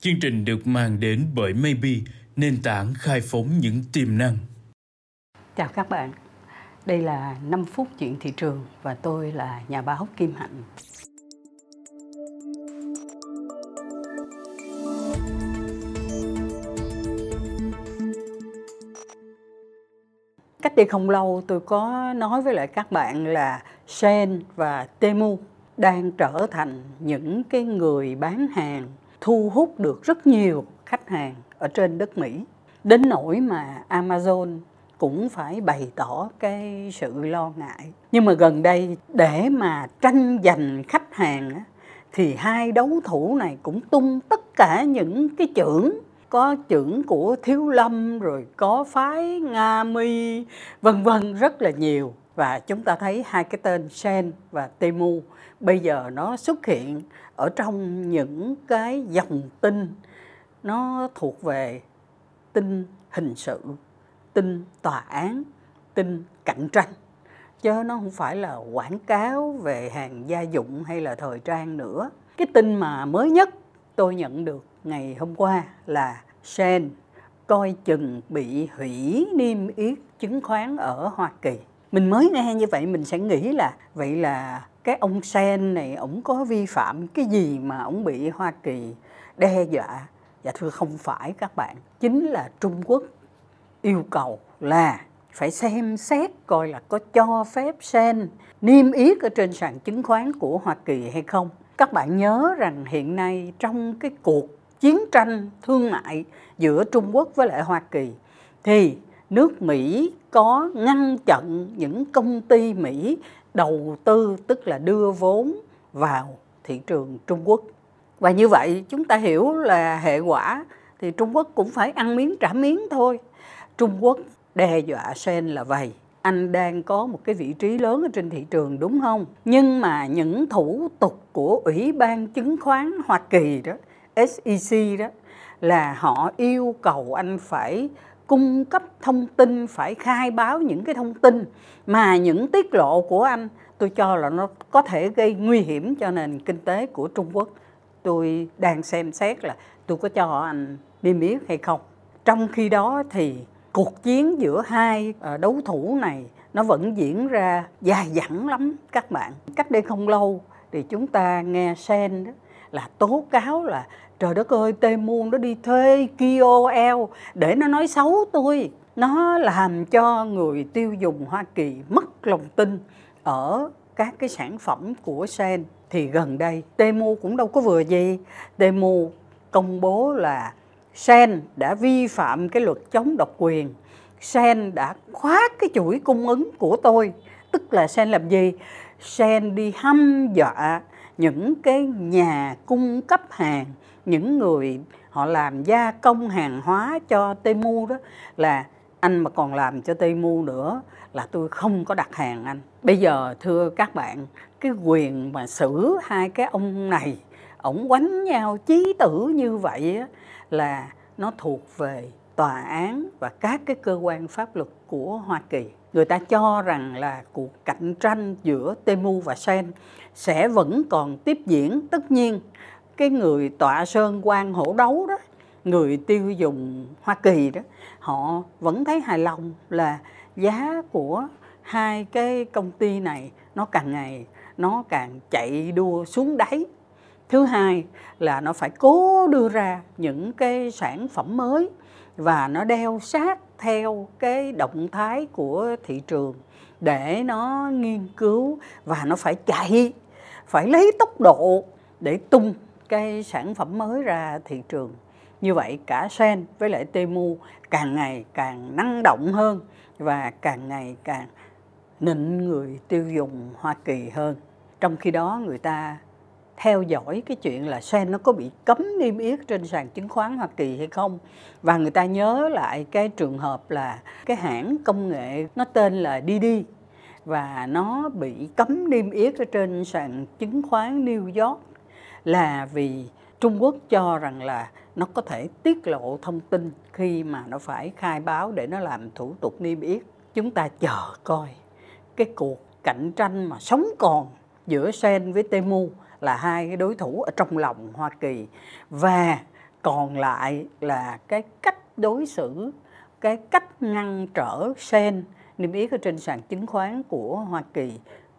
Chương trình được mang đến bởi Maybe, nền tảng khai phóng những tiềm năng. Chào các bạn, đây là 5 phút chuyện thị trường và tôi là nhà báo Kim Hạnh. Cách đây không lâu tôi có nói với lại các bạn là Sen và Temu đang trở thành những cái người bán hàng thu hút được rất nhiều khách hàng ở trên đất Mỹ. Đến nỗi mà Amazon cũng phải bày tỏ cái sự lo ngại. Nhưng mà gần đây, để mà tranh giành khách hàng thì hai đấu thủ này cũng tung tất cả những cái trưởng có trưởng của thiếu lâm, rồi có phái nga mi, vân vân, rất là nhiều và chúng ta thấy hai cái tên sen và temu bây giờ nó xuất hiện ở trong những cái dòng tin. Nó thuộc về tin hình sự, tin tòa án, tin cạnh tranh. Chứ nó không phải là quảng cáo về hàng gia dụng hay là thời trang nữa. Cái tin mà mới nhất tôi nhận được ngày hôm qua là Sen coi chừng bị hủy niêm yết chứng khoán ở Hoa Kỳ. Mình mới nghe như vậy mình sẽ nghĩ là vậy là cái ông Sen này ổng có vi phạm cái gì mà ổng bị Hoa Kỳ đe dọa? Dạ thưa không phải các bạn, chính là Trung Quốc yêu cầu là phải xem xét coi là có cho phép Sen niêm yết ở trên sàn chứng khoán của Hoa Kỳ hay không. Các bạn nhớ rằng hiện nay trong cái cuộc chiến tranh thương mại giữa Trung Quốc với lại Hoa Kỳ thì nước Mỹ có ngăn chặn những công ty Mỹ đầu tư tức là đưa vốn vào thị trường Trung Quốc. Và như vậy chúng ta hiểu là hệ quả thì Trung Quốc cũng phải ăn miếng trả miếng thôi. Trung Quốc đe dọa Sen là vậy. Anh đang có một cái vị trí lớn ở trên thị trường đúng không? Nhưng mà những thủ tục của Ủy ban chứng khoán Hoa Kỳ đó, SEC đó là họ yêu cầu anh phải cung cấp thông tin, phải khai báo những cái thông tin mà những tiết lộ của anh, tôi cho là nó có thể gây nguy hiểm cho nền kinh tế của Trung Quốc. Tôi đang xem xét là tôi có cho anh niêm yết hay không. Trong khi đó thì cuộc chiến giữa hai ờ, đấu thủ này nó vẫn diễn ra dài dẳng lắm, các bạn. Cách đây không lâu thì chúng ta nghe sen đó là tố cáo là trời đất ơi, tê muôn nó đi thuê KOL để nó nói xấu tôi. Nó làm cho người tiêu dùng Hoa Kỳ mất lòng tin ở các cái sản phẩm của Sen thì gần đây, Temu cũng đâu có vừa gì. Temu công bố là Sen đã vi phạm cái luật chống độc quyền. Sen đã khóa cái chuỗi cung ứng của tôi. Tức là Sen làm gì? Sen đi hăm dọa những cái nhà cung cấp hàng những người họ làm gia công hàng hóa cho Temu đó là anh mà còn làm cho Temu nữa là tôi không có đặt hàng anh. Bây giờ thưa các bạn, cái quyền mà xử hai cái ông này, ổng quánh nhau chí tử như vậy á, là nó thuộc về tòa án và các cái cơ quan pháp luật của Hoa Kỳ. Người ta cho rằng là cuộc cạnh tranh giữa Temu và Sen sẽ vẫn còn tiếp diễn. Tất nhiên cái người tọa sơn quan hổ đấu đó, người tiêu dùng Hoa Kỳ đó, họ vẫn thấy hài lòng là giá của hai cái công ty này nó càng ngày nó càng chạy đua xuống đáy. Thứ hai là nó phải cố đưa ra những cái sản phẩm mới và nó đeo sát theo cái động thái của thị trường để nó nghiên cứu và nó phải chạy, phải lấy tốc độ để tung cái sản phẩm mới ra thị trường. Như vậy cả sen với lại temu càng ngày càng năng động hơn và càng ngày càng nịnh người tiêu dùng hoa kỳ hơn. Trong khi đó người ta theo dõi cái chuyện là sen nó có bị cấm niêm yết trên sàn chứng khoán Hoa Kỳ hay không? Và người ta nhớ lại cái trường hợp là cái hãng công nghệ nó tên là Didi và nó bị cấm niêm yết ở trên sàn chứng khoán New York là vì Trung Quốc cho rằng là nó có thể tiết lộ thông tin khi mà nó phải khai báo để nó làm thủ tục niêm yết. Chúng ta chờ coi. Cái cuộc cạnh tranh mà sống còn giữa Sen với Temu là hai cái đối thủ ở trong lòng Hoa Kỳ. Và còn lại là cái cách đối xử, cái cách ngăn trở sen niêm yết ở trên sàn chứng khoán của Hoa Kỳ,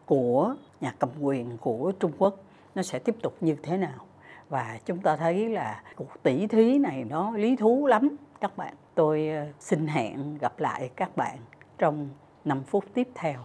của nhà cầm quyền của Trung Quốc nó sẽ tiếp tục như thế nào. Và chúng ta thấy là cuộc tỷ thí này nó lý thú lắm, các bạn. Tôi ờ, xin hẹn gặp lại các bạn trong 5 phút tiếp theo.